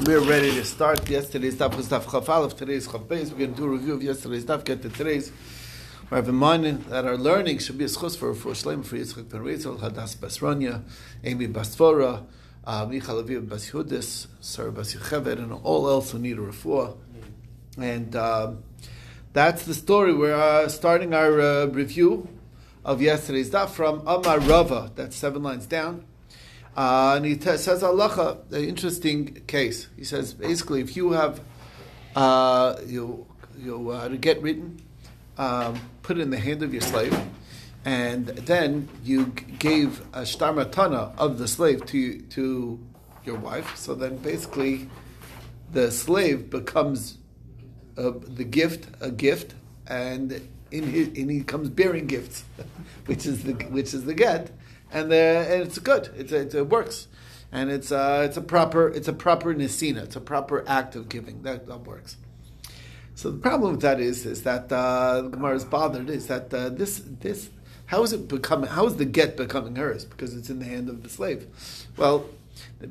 We're ready to start. Yesterday's daf was daf chaf aleph. Today's chaf beis. We're going to do a review of yesterday's daf. Get to today's. We have in mind that our learning should be a schus for for Shleim for Yitzchak Ben Reitzel, Hadas Basranya, Amy Basfora, uh, Michal Aviv Bas Yehudis, Sarah Bas and all else who need a refuah. And um, that's the story. We're uh, starting our uh, review of yesterday's daf from Amar Rava. That's seven lines down. And he t- says Allah, an interesting case. He says basically, if you have uh, you you uh, get written, um, put it in the hand of your slave, and then you gave a shtar matana of the slave to to your wife. So then basically, the slave becomes the gift a gift, and in his, and he comes bearing gifts, which is the which is the get and, and it's good. It's, it, it works, and it's uh, it's a proper it's a proper nisina. It's a proper act of giving that, that works. So the problem with that is is that uh, the Gemara is bothered is that uh, this this how is it becoming how is the get becoming hers because it's in the hand of the slave. Well,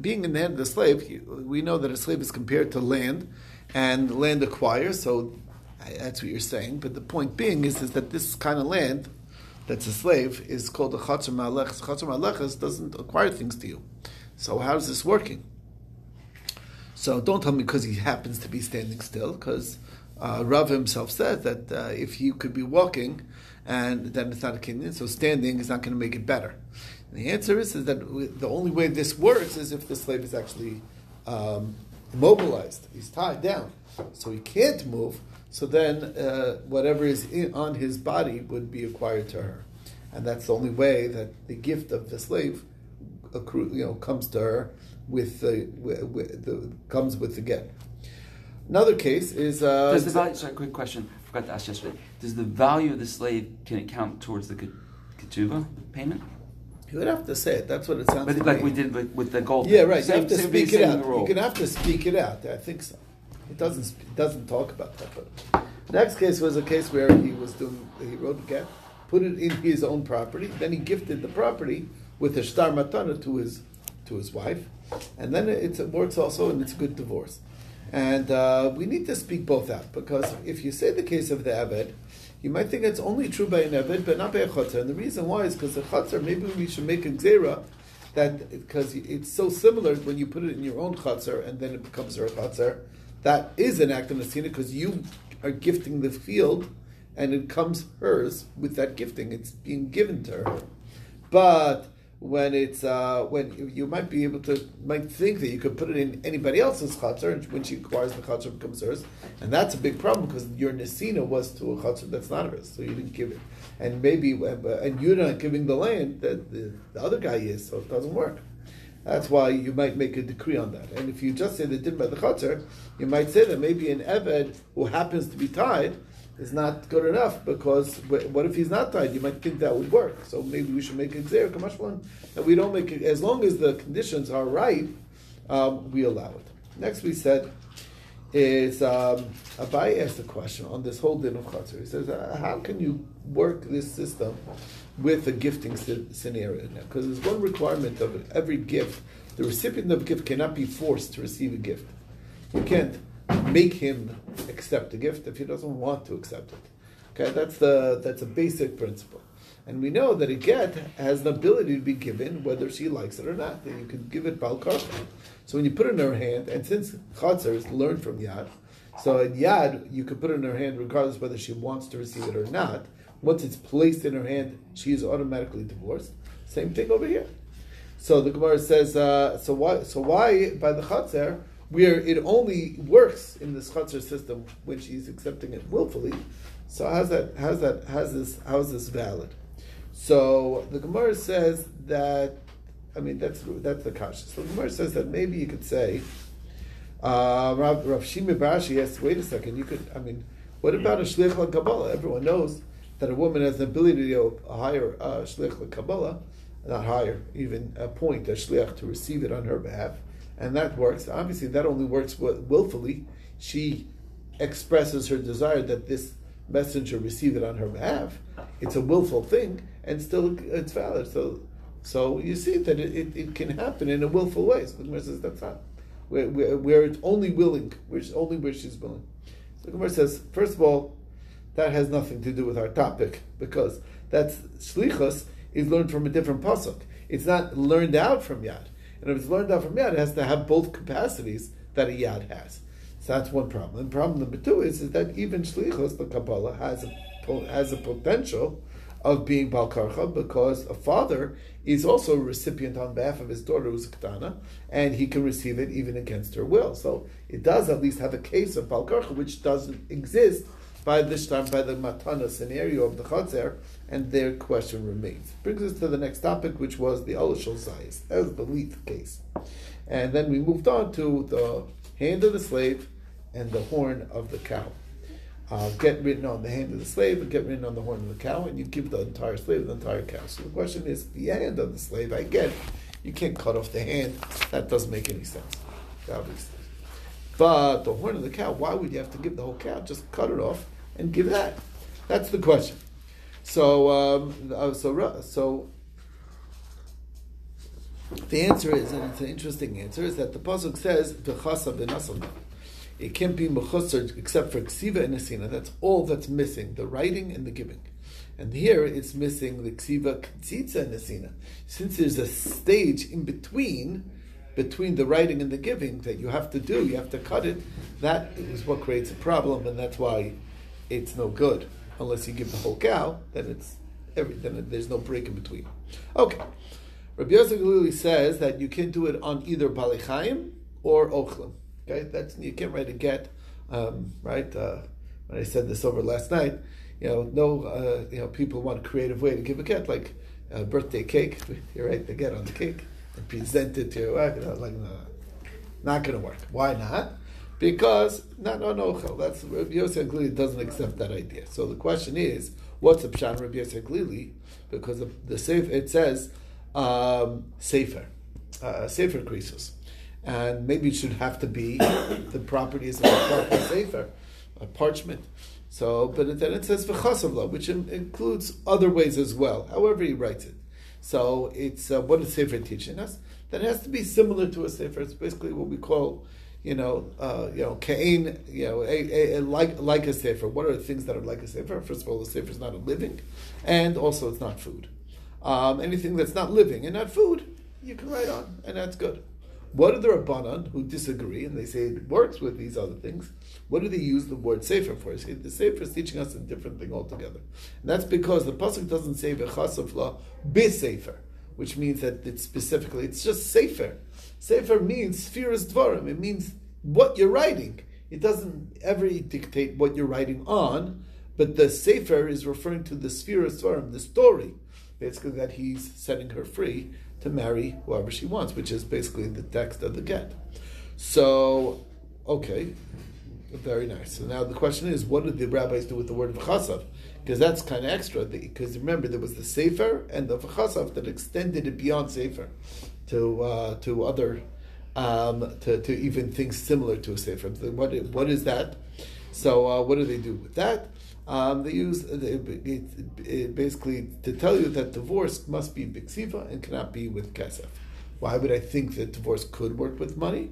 being in the hand of the slave, we know that a slave is compared to land, and land acquires. So that's what you're saying. But the point being is is that this kind of land that's a slave is called a chatzar ma'aleches. Chatzar ma'aleches doesn't acquire things to you. So how is this working? So don't tell me because he happens to be standing still, because uh, Rav himself said that uh, if you could be walking, and then it's not a kinyan, so standing is not going to make it better. And the answer is, is that the only way this works is if the slave is actually um, immobilized. He's tied down, so he can't move. So then, uh, whatever is in, on his body would be acquired to her, and that's the only way that the gift of the slave, accru- you know, comes to her with the, with, with the comes with the get. Another case is uh, Does the value? Sorry, quick question. I forgot to ask yesterday. Does the value of the slave can it count towards the ketubah payment? You would have to say it. That's what it sounds But to like we did with, with the gold. Yeah, right. Same, you have to speak it out. You can have to speak it out. I think so. It doesn't. It doesn't talk about that. But next case was a case where he was doing. He wrote a get, put it in his own property. Then he gifted the property with a shtar matana to his to his wife, and then it, works also, and it's a good divorce. And uh, we need to speak both out because if you say the case of the Aved, you might think it's only true by an Aved, but not by a Chatzar. And the reason why is because the Chatzar, maybe we should make a Gzera that because it's so similar when you put it in your own Chatzar and then it becomes her Chatzar, that is an act of Nasina because you are gifting the field and it comes hers with that gifting. It's being given to her. But when it's uh, when you, might be able to might think that you could put it in anybody else's chatzar, and when she acquires the chatzar, it becomes hers, and that's a big problem because your nesina was to a chatzar that's not hers, so you didn't give it, and maybe and you're not giving the land that the, the other guy is, so it doesn't work. That's why you might make a decree on that. And if you just say that did by the chatzar, you might say that maybe an eved who happens to be tied is not good enough because what if he's not tied? You might think that would work. So maybe we should make a gzer kamashlan that we don't make it as long as the conditions are right. Um, we allow it. Next, we said is um, Abai asked a question on this whole din of chatzar. He says, uh, how can you work this system with a gifting scenario now? Because there's one requirement of every gift: the recipient of gift cannot be forced to receive a gift. You can't make him accept a gift if he doesn't want to accept it. Okay, that's the that's a basic principle. And we know that a get has the ability to be given whether she likes it or not. That you can give it balkarka. So when you put it in her hand, and since chatzar is learned from yad, so in yad you can put it in her hand regardless whether she wants to receive it or not. Once it's placed in her hand, she is automatically divorced. Same thing over here. So the Gemara says, uh, so why? So why by the chatzar? where it only works in this chutzner system when she's accepting it willfully. So how's that? How's that? How's this? How's this valid? So the Gemara says that. I mean, that's that's the kasha. So the Gemara says that maybe you could say, uh, Rav, Rav Barashi yes, wait a second. You could. I mean, what about a shlich la Kabbalah? Everyone knows that a woman has the ability to hire a higher uh, shlich la Kabbalah, not higher, even a point a shlich to receive it on her behalf and that works. Obviously, that only works willfully. She expresses her desire that this messenger receive it on her behalf. It's a willful thing, and still it's valid. So, so you see that it, it, it can happen in a willful way. So the Gemara says that's not where, where, where it's only willing, which only where she's willing. So the Gemara says, first of all, that has nothing to do with our topic because that's shlichus is learned from a different pasuk. It's not learned out from yad, and if it's learned out from yad, it has to have both capacities that a yad has. So that's one problem. And problem number two is, is that even shlichus, the Kabbalah, has a has a potential of being balkarcha because a father is also a recipient on behalf of his daughter who's a ketana, and he can receive it even against her will. So it does at least have a case of balkarcha which doesn't exist by this time by the matana scenario of the chatzar, and their question remains. Brings us to the next topic, which was the olashol zayis. That was the lead case, and then we moved on to the hand of the slave and the horn of the cow. Uh, get written on the hand of the slave and get written on the horn of the cow, and you give the entire slave the entire cow. So the question is, the hand of the slave, I get, you can't cut off the hand. That doesn't make any sense, obviously. But the horn of the cow, why would you have to give the whole cow? Just cut it off and give that. That's the question. So, um, uh, so, so the answer is, and it's an interesting answer, is that the pasuk says v'chasav v'nasan. It can't be mechusar except for ksiva and nesina. That's all that's missing: the writing and the giving. And here it's missing the ksiva, ktsitza, and nesina. Since there's a stage in between, between the writing and the giving that you have to do, you have to cut it. That is what creates a problem, and that's why it's no good unless you give the whole cow. Then it's every then there's no break in between. Okay. Rabbi Yosef Galili says that you can do it on either Balichaim or Ochlim. Okay, that's you can't write a get, um, right? Uh, when I said this over last night, you know, no, uh, you know, people want a creative way to give a get, like a birthday cake. You write the get on the cake and present it to your wife. Like, no, not going to work. Why not? Because not on ochel. That's Rabbi Yosef Glili doesn't accept that idea. So the question is, what's a pshan Rabbi Yosef Glili? Because the, the safe it says um, safer, uh, sefer krisos, and maybe it should have to be the properties of a proper sefer, a parchment. So, but then it says which includes other ways as well. However he writes it. So it's uh, what is sefer teaching us? That has to be similar to a sefer. It's basically what we call you know, uh, you know, kain, you know, a, a, a, like like a sefer. What are the things that are like a sefer? First of all, a sefer is not a living, and also it's not food. Um, anything that's not living and not food, you can write on, and that's good. What are the Rabbanan who disagree and they say it works with these other things? What do they use the word sefer for? The sefer is teaching us a different thing altogether, and that's because the pasuk doesn't say v'chasavla sefer, which means that it's specifically it's just sefer. Sefer means sipur dvarim. It means what you're writing. It doesn't ever dictate what you're writing on, but the sefer is referring to the sipur dvarim, the story, basically that he's setting her free to marry whoever she wants, which is basically the text of the get. So, okay, very nice. So now the question is, what did the rabbis do with the word v'chasav? Because that's kind of extra. Because remember, there was the sefer and the v'chasav that extended it beyond sefer to uh, to other um, to, to even things similar to a sefer. What what is that? So uh, what do they do with that? Um, they use it basically to tell you that divorce must be biksiva and cannot be with kesef. Why would I think that divorce could work with money,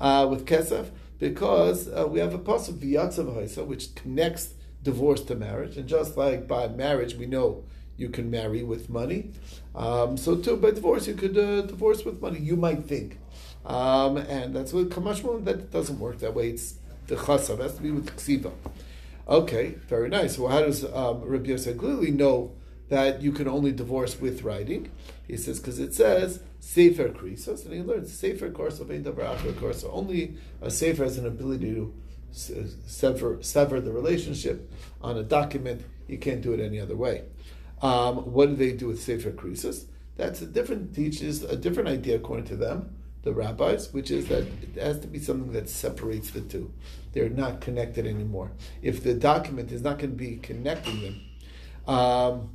uh, with kesef? Because uh, we have a pasuk v'yatzav which connects divorce to marriage, and just like by marriage we know you can marry with money, um, so too by divorce you could uh, divorce with money. You might think, um, and that's what kamashmon that doesn't work that way. It's the chasav has to be with ksiva. Okay, very nice. Well, how does um, Rabbi Yosef Glili know that you can only divorce with writing? He says because it says sefer krisos, and he learns sefer korso vein davar korso. Only a sefer has an ability to sever sever the relationship on a document. You can't do it any other way. Um, what do they do with sefer krisos? That's a different teaches a different idea according to them the rabbis, which is that it has to be something that separates the two. They're not connected anymore. If the document is not going to be connecting them, um,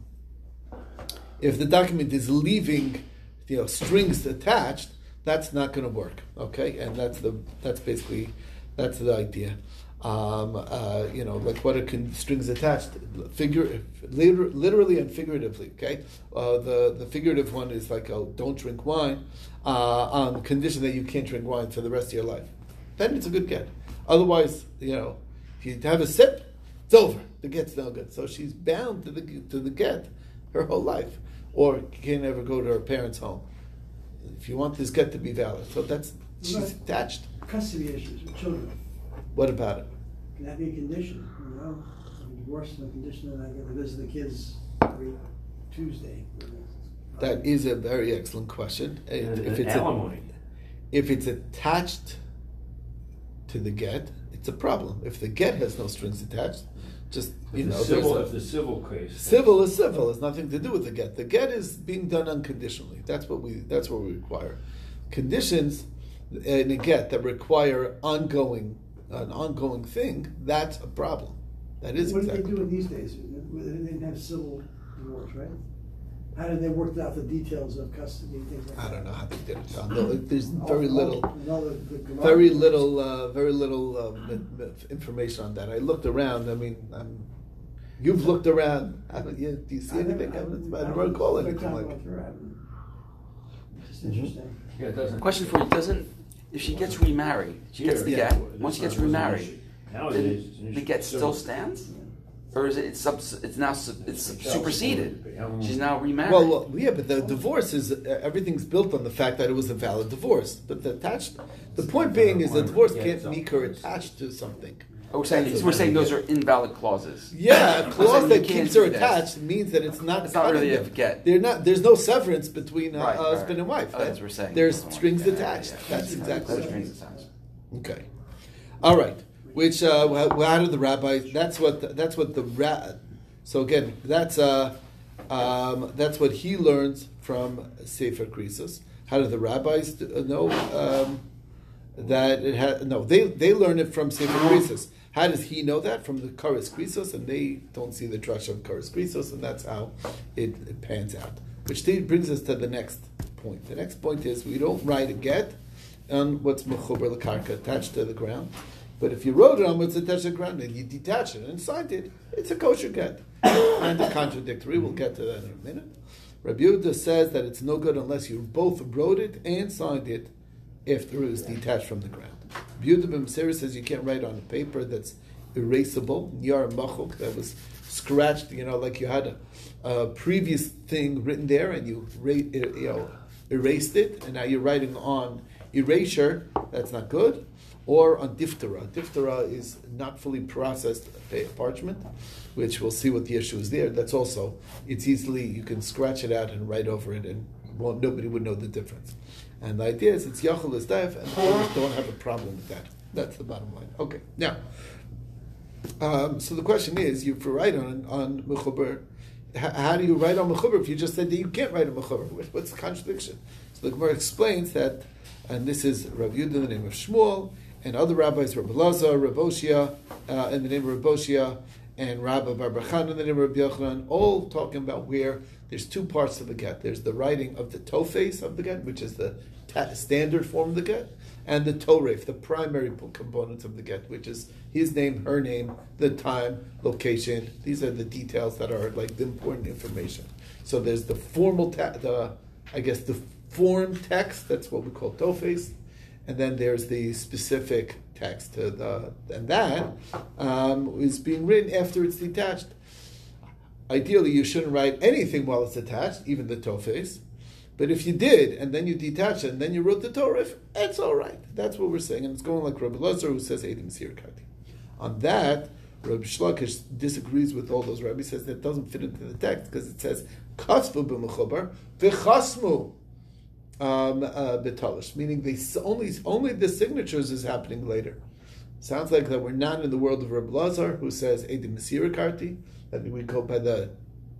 if the document is leaving, you know, strings attached, that's not going to work. Okay, and that's the that's basically that's the idea. Um, uh, you know, like what are con- strings attached? Figure, liter- literally and figuratively. Okay, uh, the the figurative one is like, oh, don't drink wine, uh, on condition that you can't drink wine for the rest of your life. Then it's a good get. Otherwise, you know, if you have a sip, it's over. The get's no good. So she's bound to the to the get her whole life, or can't ever go to her parents' home. If you want this get to be valid, so that's she's attached. Custody issues with children, What about it? Can that be a condition, you know? Divorce is a condition that I get to visit the kids every Tuesday. That is a very excellent question. And If an it's a, alimony. if it's attached to the get, it's a problem. If the get has no strings attached, just you know, the civil, there's if the civil case. civil is civil. It's nothing to do with the get. The get is being done unconditionally. That's what we. That's what we require. Conditions in a get that require ongoing, an ongoing thing. That's a problem. That is What do they exactly. do in these days? They didn't have civil divorce, right? How did they work out the details of custody and things like that? I don't know how they did it. John. No, There's very little. all the- the Gemara- very little, uh, very little uh, m- m- information on that. I looked around. I mean, I'm, you've looked around. Haven't you? Do you see I never- anything? I, haven't, I I don't don't- recall every anything like. go through, I haven't- It's just interesting. Yeah, it doesn't. Question for you: Doesn't if she gets remarried, she gets the Yeah. get. Once she gets remarried, Nowadays, it's an then the get still stands, or is it it's subs, it's now it's superseded? She's now remarried. Well, well, yeah, but the divorce is uh, everything's built on the fact that it was a valid divorce. But the attached, the point being is the divorce can't make her attached to something. Oh, we're saying we're saying those are invalid clauses. Yeah, a clause that keeps her attached means that it's not. It's not really a get. They're not. There's no severance between uh, Right, husband right. and wife. Oh, that's what we're saying. There's strings yeah, attached. yeah, yeah. That's exactly There's strings attached. Okay, all right. Which uh, how did the rabbis? That's what the, that's what the ra- So again, that's uh, um, that's what he learns from Sefer Krisos. How do the rabbis know um, that it had? No, they they learn it from Sefer Krisos. How does he know that from the Karis Krisos? And they don't see the drush of Karis Krisos, and that's how it, it pans out. Which brings us to the next point. The next point is we don't write a get on what's mechuber lekarka attached to the ground. But if you wrote it on what's attached to the ground and you detach it and signed it, it's a kosher get. and the contradictory. We'll get to that in a minute. Rabbi Yehuda says that it's no good unless you both wrote it and signed it after it was detached from the ground. Yehuda ben Beseira says you can't write on paper that's erasable, yar machuk, that was scratched, you know, like you had a, a previous thing written there and you, ra- er, you know, erased it, and now you're writing on erasure, that's not good. Or on diphthera. Diphthera is not fully processed parchment, which we'll see what the issue is there. That's also, it's easily, you can scratch it out and write over it, and well, nobody would know the difference. And the idea is it's Yachal is Daif, and others don't have a problem with that. That's the bottom line. Okay, now, um, so the question is, you for write on on mechuber, h- how do you write on mechuber if you just said that you can't write on mechuber? What's the contradiction? So the Gemara explains that, and this is Rav Yudah in the name of Shmuel, and other rabbis, Rabbi Lazar, Rav Oshia, uh, in the name of Rav Oshia, and Rabbi bar bar Chana in the name of Rabbi Yochanan, all talking about where there's two parts of the get. There's the writing of the tofes of the get, which is the ta- standard form of the get, and the toref, the primary po- components of the get, which is his name, her name, the time, location. These are the details that are like the important information. So there's the formal, te- the I guess the form text. That's what we call tofes, and then there's the specific text to the, and that um, is being written after it's detached. Ideally, you shouldn't write anything while it's attached, even the tofes. But if you did, and then you detach it, and then you wrote the Torah, it's all right. That's what we're saying. And it's going like Rabbi Lazar, who says Eidei Mesirah Karsei. On that, Rabbi Shlakish disagrees with all those rabbis, says that doesn't fit into the text because it says, Kasvu b'mechubar, v'chasmu um, uh, meaning they only, only the signatures is happening later. Sounds like that we're not in the world of Rabbi Lazar, who says Eidei Mesirah Karsei, that we go by the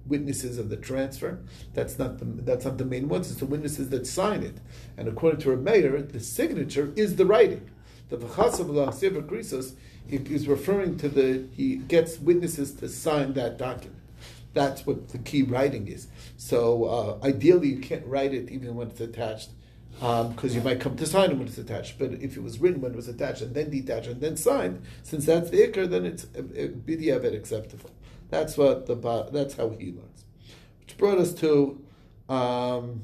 witnesses of the transfer. That's not the that's not the main ones. It's the witnesses that sign it. And according to a mayor, the signature is the writing. The v'chasav krisos is referring to the he gets witnesses to sign that document. That's what the key writing is. So uh, ideally, you can't write it even when it's attached because you might come to sign it when it's attached. But if it was written when it was attached and then detached and then signed, since that's the ikar, then it's uh, b'diavad acceptable. That's what the that's how he learns. Which brought us to um,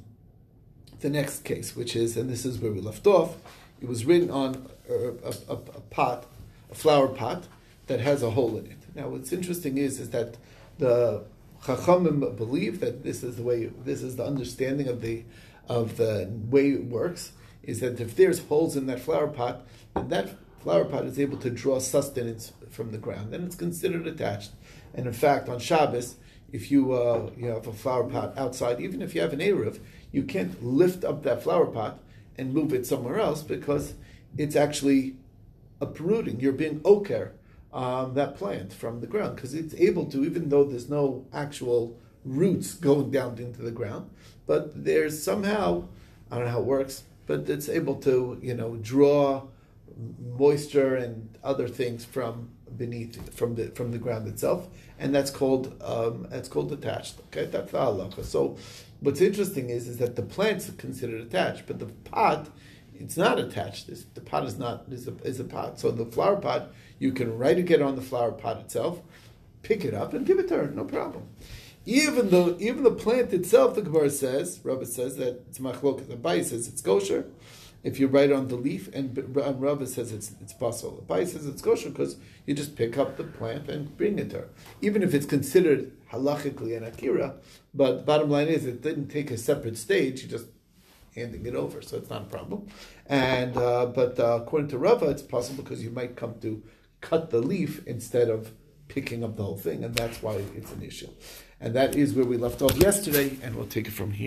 the next case, which is, and this is where we left off. It was written on a, a, a, a pot, a flower pot that has a hole in it. Now, what's interesting is is that the Chachamim believe that this is the way, this is the understanding of the of the way it works. Is that if there's holes in that flower pot, then that flower pot is able to draw sustenance from the ground, and it's considered attached. And in fact, on Shabbos, if you uh, you have a flower pot outside, even if you have an eruv, you can't lift up that flower pot and move it somewhere else because it's actually uprooting. You're being oker um, that plant from the ground because it's able to, even though there's no actual roots going down into the ground, but there's somehow I don't know how it works, but it's able to you know draw moisture and other things from beneath from the from the ground itself, and that's called um, that's called attached. Okay, that's the halacha. So, what's interesting is is that the plant's considered attached, but the pot it's not attached. The pot is not is a, is a pot. So the flower pot you can write it on the flower pot itself, pick it up and give it to her, no problem. Even though even the plant itself, the Gemara says, Rabbi says that it's machlok. Abaye says it's kosher if you write on the leaf, and Rava says it's it's possible. Abaye says it's kosher because you just pick up the plant and bring it to her, even if it's considered halachically an akira. But bottom line is, it didn't take a separate stage. You just handing it over, so it's not a problem. And uh, but uh, according to Rava, it's possible because you might come to cut the leaf instead of picking up the whole thing, and that's why it's an issue. And that is where we left off yesterday, and we'll take it from here.